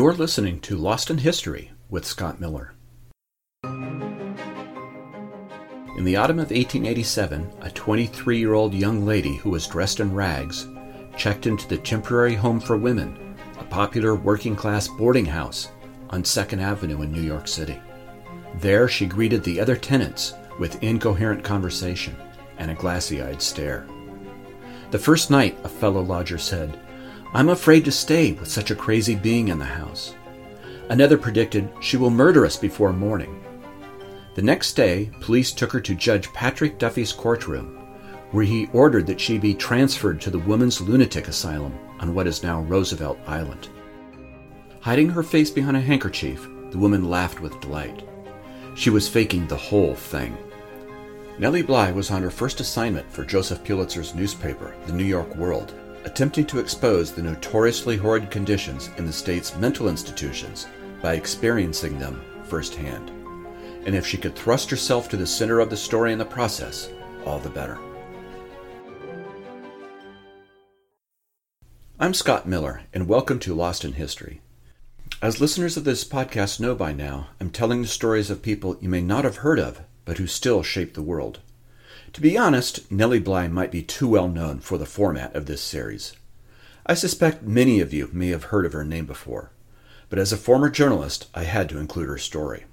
You're listening to Lost in History with Scott Miller. In the autumn of 1887, a 23 year old young lady who was dressed in rags checked into the Temporary Home for Women, a popular working class boarding house on 2nd Avenue in New York City. There she greeted the other tenants with incoherent conversation and a glassy eyed stare. The first night, a fellow lodger said, I'm afraid to stay with such a crazy being in the house. Another predicted she will murder us before morning. The next day, police took her to Judge Patrick Duffy's courtroom, where he ordered that she be transferred to the Women's Lunatic Asylum on what is now Roosevelt Island. Hiding her face behind a handkerchief, the woman laughed with delight. She was faking the whole thing. Nellie Bly was on her first assignment for Joseph Pulitzer's newspaper, The New York World, attempting to expose the notoriously horrid conditions in the state's mental institutions by experiencing them firsthand. And if she could thrust herself to the center of the story in the process, all the better. I'm Scott Miller, and welcome to Lost in History. As listeners of this podcast know by now, I'm telling the stories of people you may not have heard of, but who still shape the world. To be honest, Nellie Bly might be too well known for the format of this series. I suspect many of you may have heard of her name before, but as a former journalist, I had to include her story.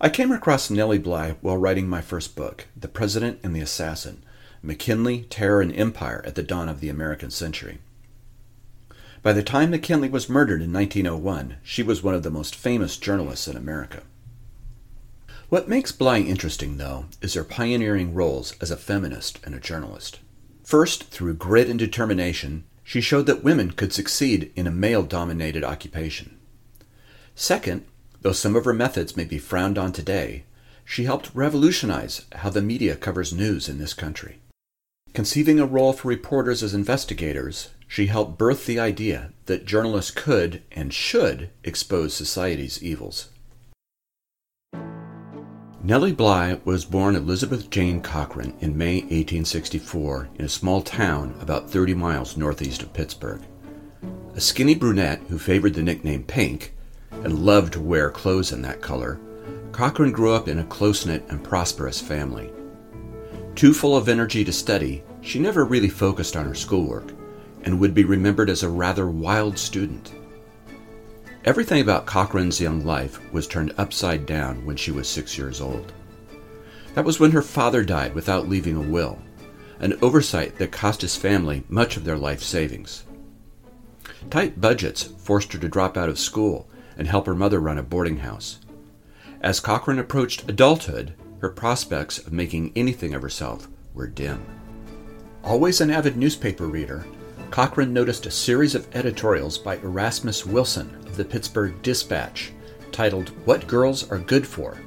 I came across Nellie Bly while writing my first book, The President and the Assassin McKinley, Terror, and Empire at the Dawn of the American Century. By the time McKinley was murdered in 1901, she was one of the most famous journalists in America. What makes Bly interesting, though, is her pioneering roles as a feminist and a journalist. First, through grit and determination, she showed that women could succeed in a male dominated occupation. Second, though some of her methods may be frowned on today, she helped revolutionize how the media covers news in this country. Conceiving a role for reporters as investigators, she helped birth the idea that journalists could and should expose society's evils. Nellie Bly was born Elizabeth Jane Cochran in May 1864 in a small town about 30 miles northeast of Pittsburgh. A skinny brunette who favored the nickname Pink and loved to wear clothes in that color, Cochran grew up in a close knit and prosperous family. Too full of energy to study, she never really focused on her schoolwork and would be remembered as a rather wild student. Everything about Cochran's young life was turned upside down when she was six years old. That was when her father died without leaving a will, an oversight that cost his family much of their life savings. Tight budgets forced her to drop out of school and help her mother run a boarding house. As Cochran approached adulthood, her prospects of making anything of herself were dim. Always an avid newspaper reader, Cochran noticed a series of editorials by Erasmus Wilson of the Pittsburgh Dispatch titled What Girls Are Good For.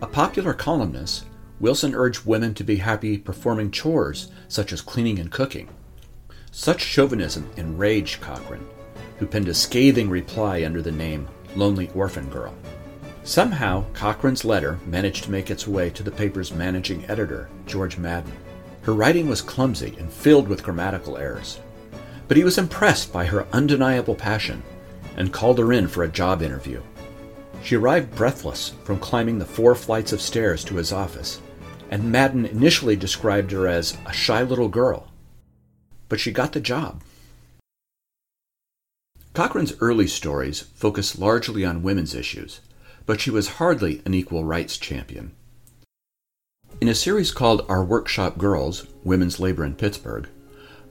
A popular columnist, Wilson urged women to be happy performing chores such as cleaning and cooking. Such chauvinism enraged Cochran, who penned a scathing reply under the name Lonely Orphan Girl. Somehow, Cochran's letter managed to make its way to the paper's managing editor, George Madden. Her writing was clumsy and filled with grammatical errors but he was impressed by her undeniable passion and called her in for a job interview. She arrived breathless from climbing the four flights of stairs to his office, and Madden initially described her as a shy little girl. But she got the job. Cochran's early stories focused largely on women's issues, but she was hardly an equal rights champion. In a series called Our Workshop Girls Women's Labor in Pittsburgh,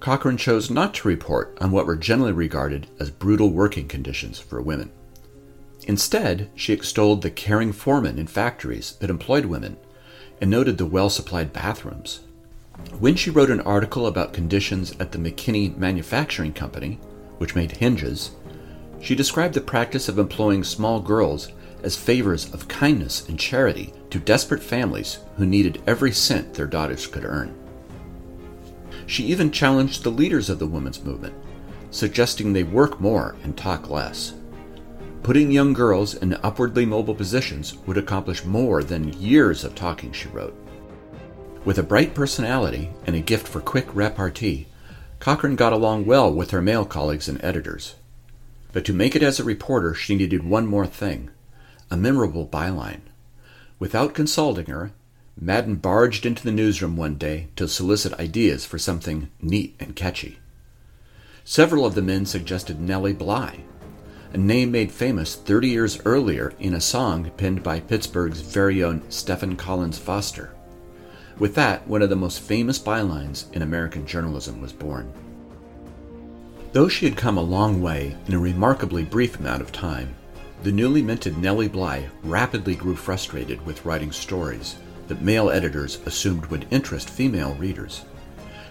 Cochran chose not to report on what were generally regarded as brutal working conditions for women. Instead, she extolled the caring foremen in factories that employed women and noted the well supplied bathrooms. When she wrote an article about conditions at the McKinney Manufacturing Company, which made hinges, she described the practice of employing small girls as favors of kindness and charity to desperate families who needed every cent their daughters could earn. She even challenged the leaders of the women's movement, suggesting they work more and talk less. Putting young girls in upwardly mobile positions would accomplish more than years of talking, she wrote. With a bright personality and a gift for quick repartee, Cochran got along well with her male colleagues and editors. But to make it as a reporter, she needed one more thing a memorable byline. Without consulting her, Madden barged into the newsroom one day to solicit ideas for something neat and catchy. Several of the men suggested Nellie Bly, a name made famous 30 years earlier in a song penned by Pittsburgh's very own Stephen Collins Foster. With that, one of the most famous bylines in American journalism was born. Though she had come a long way in a remarkably brief amount of time, the newly minted Nellie Bly rapidly grew frustrated with writing stories that male editors assumed would interest female readers.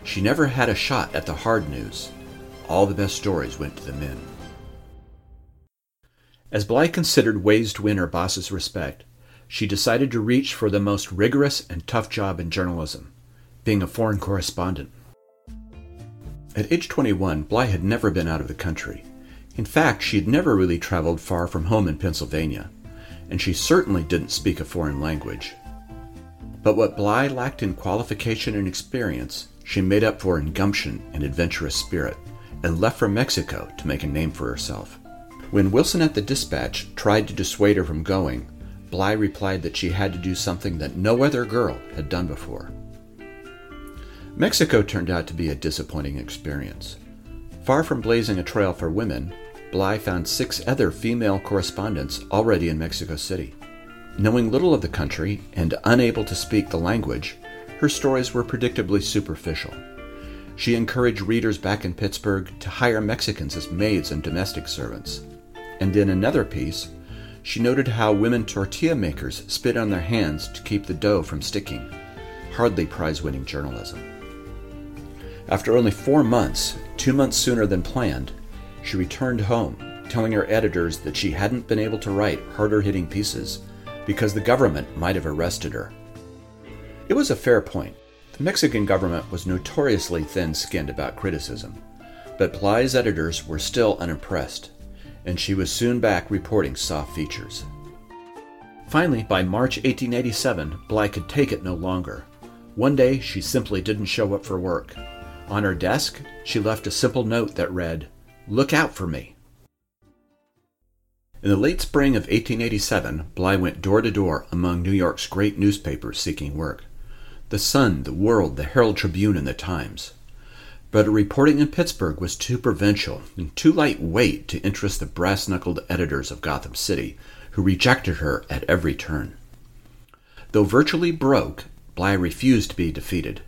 She never had a shot at the hard news. All the best stories went to the men. As Bly considered ways to win her boss's respect, she decided to reach for the most rigorous and tough job in journalism being a foreign correspondent. At age 21, Bly had never been out of the country. In fact, she had never really traveled far from home in Pennsylvania, and she certainly didn't speak a foreign language. But what Bly lacked in qualification and experience, she made up for in gumption and adventurous spirit, and left for Mexico to make a name for herself. When Wilson at the Dispatch tried to dissuade her from going, Bly replied that she had to do something that no other girl had done before. Mexico turned out to be a disappointing experience. Far from blazing a trail for women, Bly found six other female correspondents already in Mexico City. Knowing little of the country and unable to speak the language, her stories were predictably superficial. She encouraged readers back in Pittsburgh to hire Mexicans as maids and domestic servants. And in another piece, she noted how women tortilla makers spit on their hands to keep the dough from sticking. Hardly prize winning journalism. After only four months, two months sooner than planned, she returned home, telling her editors that she hadn't been able to write harder hitting pieces because the government might have arrested her. It was a fair point. The Mexican government was notoriously thin skinned about criticism, but Bly's editors were still unimpressed and she was soon back reporting soft features. Finally, by March 1887, Bly could take it no longer. One day, she simply didn't show up for work. On her desk, she left a simple note that read, Look out for me. In the late spring of 1887, Bly went door to door among New York's great newspapers seeking work the Sun, the World, the Herald Tribune, and the Times but reporting in Pittsburgh was too provincial and too lightweight to interest the brass knuckled editors of Gotham City, who rejected her at every turn. Though virtually broke, Bly refused to be defeated.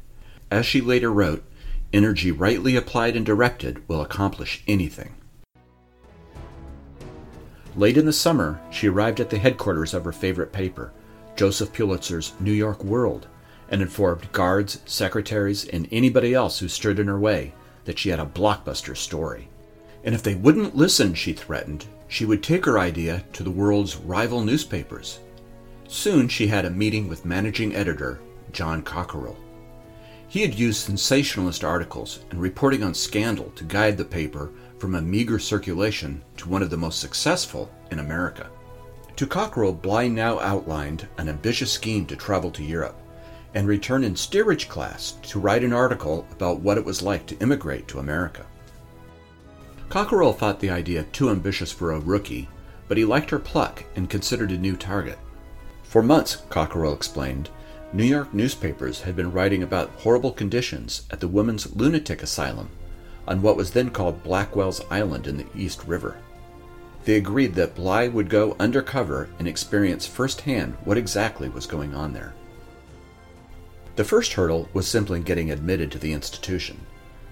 As she later wrote, energy rightly applied and directed will accomplish anything. Late in the summer, she arrived at the headquarters of her favorite paper, Joseph Pulitzer's New York World, and informed guards, secretaries, and anybody else who stood in her way that she had a blockbuster story. And if they wouldn't listen, she threatened, she would take her idea to the world's rival newspapers. Soon she had a meeting with managing editor John Cockerill. He had used sensationalist articles and reporting on scandal to guide the paper from a meager circulation to one of the most successful in America. To Cockerill, Bly now outlined an ambitious scheme to travel to Europe and return in steerage class to write an article about what it was like to immigrate to America. Cockerill thought the idea too ambitious for a rookie, but he liked her pluck and considered a new target. For months, Cockerill explained, New York newspapers had been writing about horrible conditions at the women's lunatic asylum on what was then called Blackwell's Island in the East River. They agreed that Bly would go undercover and experience firsthand what exactly was going on there. The first hurdle was simply getting admitted to the institution.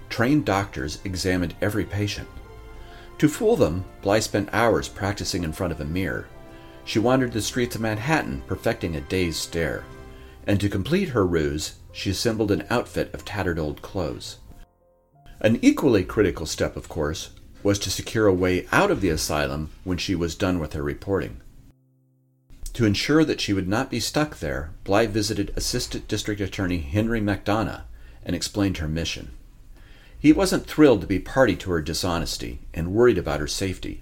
Trained doctors examined every patient. To fool them, Bly spent hours practicing in front of a mirror. She wandered the streets of Manhattan, perfecting a dazed stare. And to complete her ruse, she assembled an outfit of tattered old clothes. An equally critical step, of course, was to secure a way out of the asylum when she was done with her reporting. To ensure that she would not be stuck there, Bly visited Assistant District Attorney Henry McDonough and explained her mission. He wasn't thrilled to be party to her dishonesty and worried about her safety,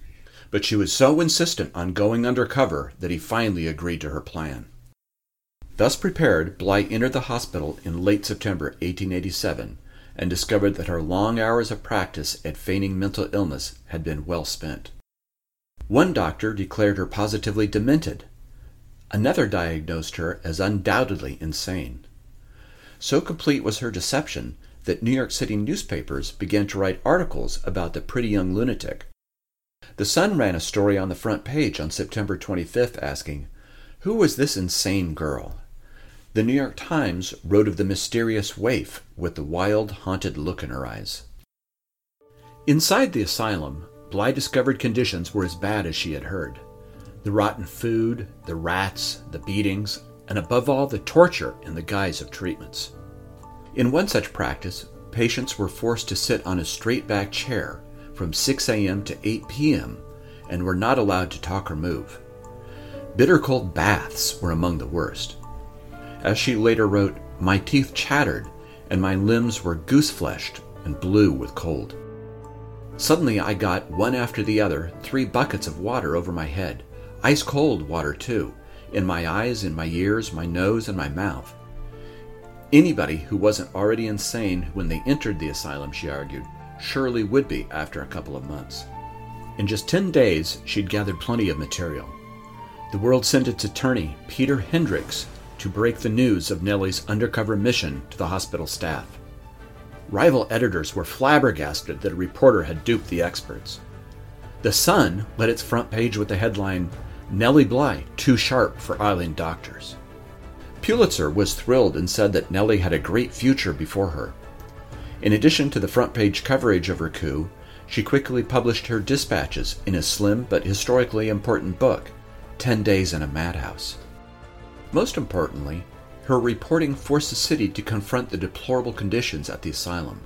but she was so insistent on going undercover that he finally agreed to her plan. Thus prepared, Bly entered the hospital in late September 1887 and discovered that her long hours of practice at feigning mental illness had been well spent. One doctor declared her positively demented. Another diagnosed her as undoubtedly insane. So complete was her deception that New York City newspapers began to write articles about the pretty young lunatic. The Sun ran a story on the front page on September 25th asking, Who was this insane girl? The New York Times wrote of the mysterious waif with the wild, haunted look in her eyes. Inside the asylum, Bly discovered conditions were as bad as she had heard. The rotten food, the rats, the beatings, and above all, the torture in the guise of treatments. In one such practice, patients were forced to sit on a straight back chair from 6 a.m. to 8 p.m. and were not allowed to talk or move. Bitter cold baths were among the worst. As she later wrote, My teeth chattered, and my limbs were goose fleshed and blue with cold. Suddenly I got, one after the other, three buckets of water over my head, ice cold water too, in my eyes, in my ears, my nose, and my mouth. Anybody who wasn't already insane when they entered the asylum, she argued, surely would be after a couple of months. In just 10 days, she'd gathered plenty of material. The world sent its attorney, Peter Hendricks, to break the news of Nellie's undercover mission to the hospital staff. Rival editors were flabbergasted that a reporter had duped the experts. The Sun led its front page with the headline, Nellie Bly, Too Sharp for Island Doctors. Pulitzer was thrilled and said that Nellie had a great future before her. In addition to the front page coverage of her coup, she quickly published her dispatches in a slim but historically important book, Ten Days in a Madhouse. Most importantly, her reporting forced the city to confront the deplorable conditions at the asylum.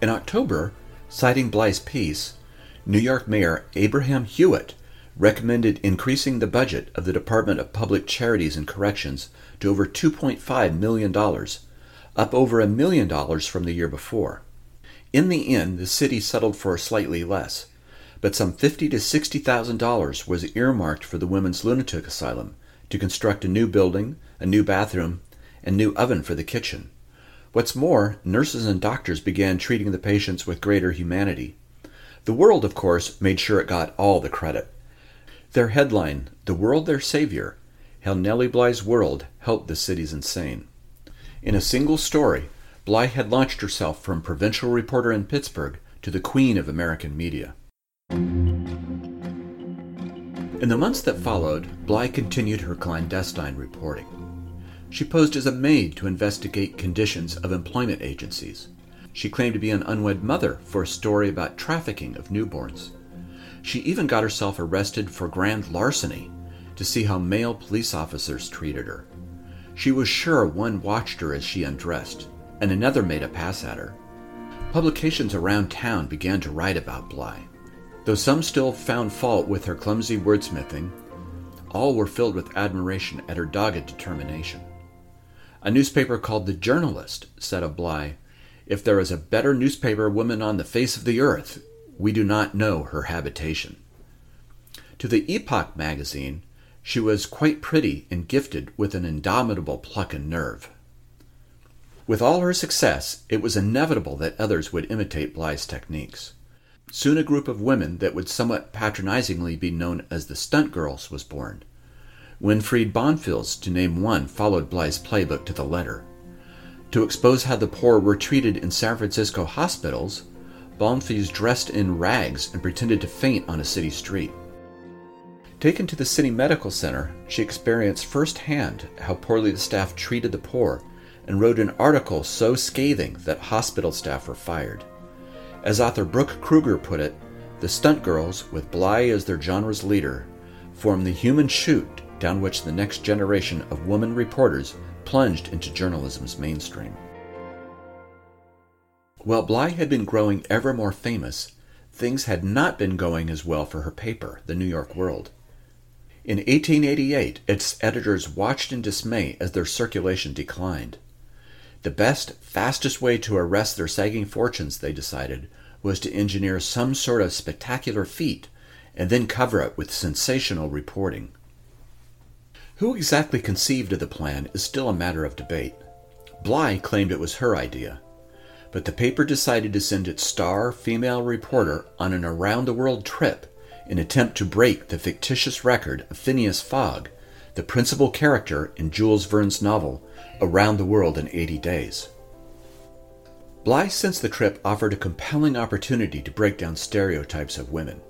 In October, citing Bly's piece, New York Mayor Abraham Hewitt recommended increasing the budget of the Department of Public Charities and Corrections to over $2.5 million, up over a million dollars from the year before. In the end, the city settled for slightly less, but some fifty to sixty thousand dollars was earmarked for the women's lunatic asylum, to construct a new building, a new bathroom, and new oven for the kitchen. What's more, nurses and doctors began treating the patients with greater humanity. The world, of course, made sure it got all the credit. Their headline, The World Their Savior, How Nellie Bly's World Helped the City's Insane. In a single story, Bly had launched herself from provincial reporter in Pittsburgh to the queen of American media. In the months that followed, Bly continued her clandestine reporting. She posed as a maid to investigate conditions of employment agencies. She claimed to be an unwed mother for a story about trafficking of newborns. She even got herself arrested for grand larceny to see how male police officers treated her. She was sure one watched her as she undressed, and another made a pass at her. Publications around town began to write about Bly. Though some still found fault with her clumsy wordsmithing, all were filled with admiration at her dogged determination. A newspaper called The Journalist said of Bly, If there is a better newspaper woman on the face of the earth, we do not know her habitation. To the Epoch magazine, she was quite pretty and gifted with an indomitable pluck and nerve. With all her success, it was inevitable that others would imitate Bly's techniques. Soon a group of women that would somewhat patronizingly be known as the Stunt Girls was born. Winifred Bonfils, to name one, followed Bly's playbook to the letter. To expose how the poor were treated in San Francisco hospitals, Bonfils dressed in rags and pretended to faint on a city street. Taken to the city medical center, she experienced firsthand how poorly the staff treated the poor and wrote an article so scathing that hospital staff were fired. As author Brooke Kroeger put it, the stunt girls, with Bly as their genre's leader, form the human chute down which the next generation of woman reporters plunged into journalism's mainstream. While Bly had been growing ever more famous, things had not been going as well for her paper, The New York World. In 1888, its editors watched in dismay as their circulation declined. The best, fastest way to arrest their sagging fortunes, they decided, was to engineer some sort of spectacular feat and then cover it with sensational reporting. Who exactly conceived of the plan is still a matter of debate. Bly claimed it was her idea, but the paper decided to send its star female reporter on an around the world trip in attempt to break the fictitious record of Phineas Fogg, the principal character in Jules Verne's novel Around the World in 80 Days. Bly, since the trip, offered a compelling opportunity to break down stereotypes of women.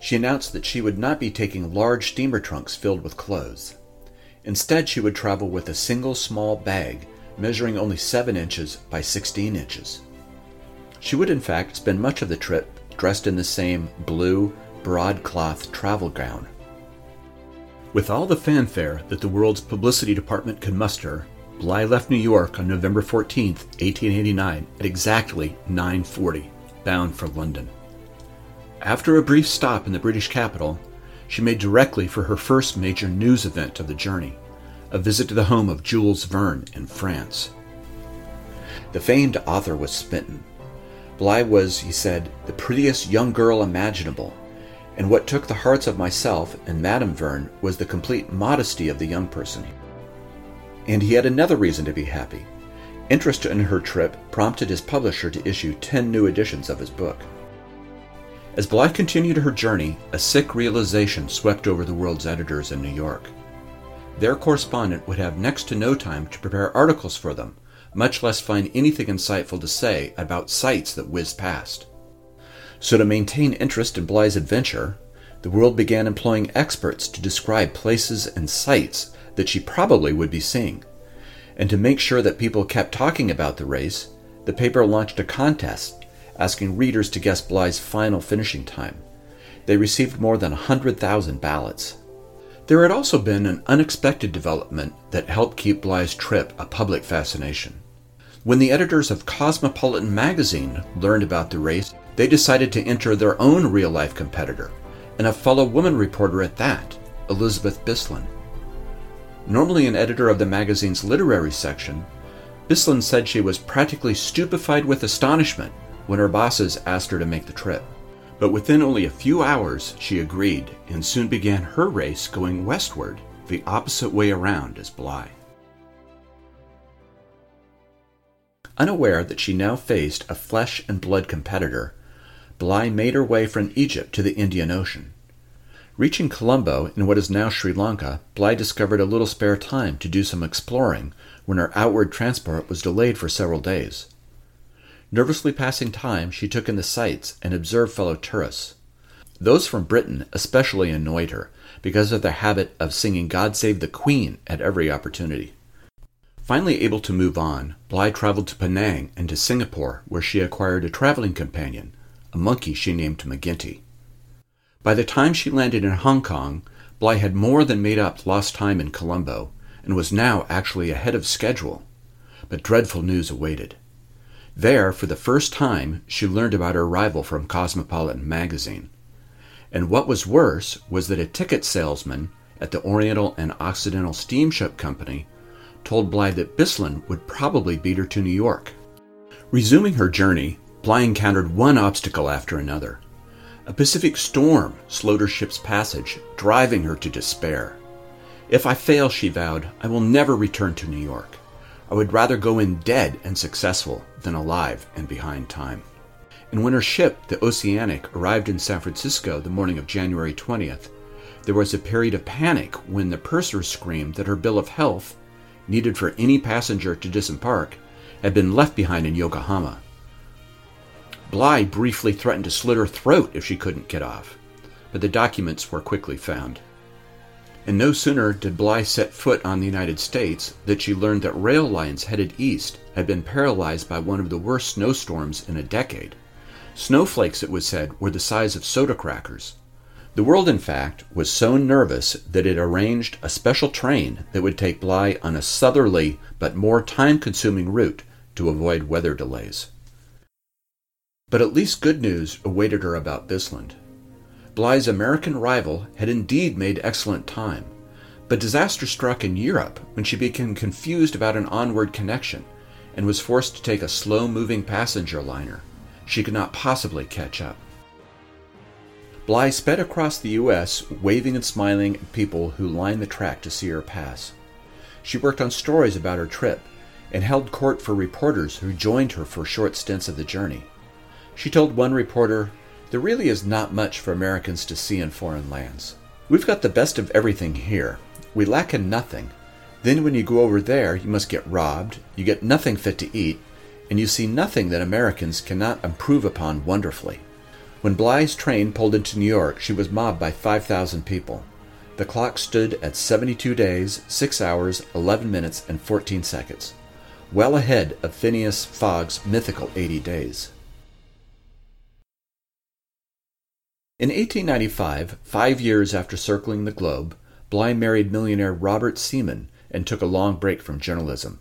She announced that she would not be taking large steamer trunks filled with clothes. Instead, she would travel with a single small bag measuring only 7 inches by 16 inches. She would, in fact, spend much of the trip dressed in the same blue, broadcloth travel gown. With all the fanfare that the world's publicity department could muster, Bly left New York on November 14, 1889, at exactly 9:40, bound for London. After a brief stop in the British capital, she made directly for her first major news event of the journey, a visit to the home of Jules Verne in France. The famed author was smitten. Bly was, he said, the prettiest young girl imaginable, and what took the hearts of myself and Madame Verne was the complete modesty of the young person. And he had another reason to be happy. Interest in her trip prompted his publisher to issue 10 new editions of his book. As Bly continued her journey, a sick realization swept over the world's editors in New York. Their correspondent would have next to no time to prepare articles for them, much less find anything insightful to say about sights that whizzed past. So, to maintain interest in Bly's adventure, the world began employing experts to describe places and sights that she probably would be seeing. And to make sure that people kept talking about the race, the paper launched a contest asking readers to guess Bly's final finishing time. They received more than 100,000 ballots. There had also been an unexpected development that helped keep Bly's trip a public fascination. When the editors of Cosmopolitan magazine learned about the race, they decided to enter their own real life competitor, and a fellow woman reporter at that, Elizabeth Bisland. Normally an editor of the magazine's literary section, Bisland said she was practically stupefied with astonishment when her bosses asked her to make the trip. But within only a few hours, she agreed and soon began her race going westward, the opposite way around as Bly. Unaware that she now faced a flesh and blood competitor, Bly made her way from Egypt to the Indian Ocean. Reaching Colombo in what is now Sri Lanka, Bly discovered a little spare time to do some exploring when her outward transport was delayed for several days. Nervously passing time, she took in the sights and observed fellow tourists. Those from Britain especially annoyed her because of their habit of singing God Save the Queen at every opportunity. Finally able to move on, Bly traveled to Penang and to Singapore, where she acquired a traveling companion, a monkey she named McGinty. By the time she landed in Hong Kong, Bly had more than made up lost time in Colombo and was now actually ahead of schedule. But dreadful news awaited. There, for the first time, she learned about her rival from Cosmopolitan magazine. And what was worse was that a ticket salesman at the Oriental and Occidental Steamship Company told Bly that Bisland would probably beat her to New York. Resuming her journey, Bly encountered one obstacle after another. A Pacific storm slowed her ship's passage, driving her to despair. If I fail, she vowed, I will never return to New York. I would rather go in dead and successful than alive and behind time. And when her ship, the Oceanic, arrived in San Francisco the morning of January 20th, there was a period of panic when the purser screamed that her bill of health, needed for any passenger to disembark, had been left behind in Yokohama. Bly briefly threatened to slit her throat if she couldn't get off, but the documents were quickly found. And no sooner did Bly set foot on the United States that she learned that rail lines headed east had been paralyzed by one of the worst snowstorms in a decade. Snowflakes, it was said, were the size of soda crackers. The world, in fact, was so nervous that it arranged a special train that would take Bly on a southerly but more time consuming route to avoid weather delays. But at least good news awaited her about Bisland. Bly's American rival had indeed made excellent time, but disaster struck in Europe when she became confused about an onward connection and was forced to take a slow moving passenger liner. She could not possibly catch up. Bly sped across the U.S., waving and smiling at people who lined the track to see her pass. She worked on stories about her trip and held court for reporters who joined her for short stints of the journey. She told one reporter There really is not much for Americans to see in foreign lands. We've got the best of everything here. We lack in nothing. Then when you go over there, you must get robbed, you get nothing fit to eat, and you see nothing that Americans cannot improve upon wonderfully. When Bly's train pulled into New York, she was mobbed by 5,000 people. The clock stood at 72 days, 6 hours, 11 minutes, and 14 seconds, well ahead of Phineas Fogg's mythical 80 days. In 1895, five years after circling the globe, Bly married millionaire Robert Seaman and took a long break from journalism.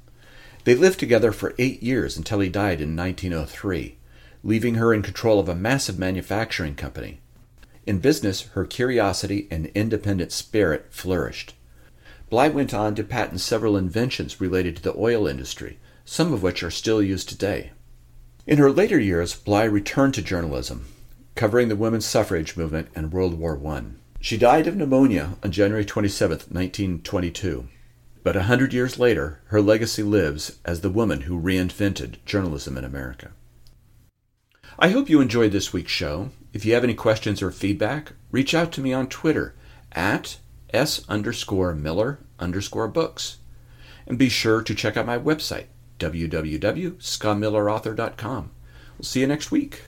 They lived together for eight years until he died in 1903, leaving her in control of a massive manufacturing company. In business, her curiosity and independent spirit flourished. Bly went on to patent several inventions related to the oil industry, some of which are still used today. In her later years, Bly returned to journalism, covering the women's suffrage movement and World War I. She died of pneumonia on January 27, 1922. But a hundred years later, her legacy lives as the woman who reinvented journalism in America. I hope you enjoyed this week's show. If you have any questions or feedback, reach out to me on Twitter at s underscore miller underscore books. And be sure to check out my website, www.scottmillerauthor.com. We'll see you next week.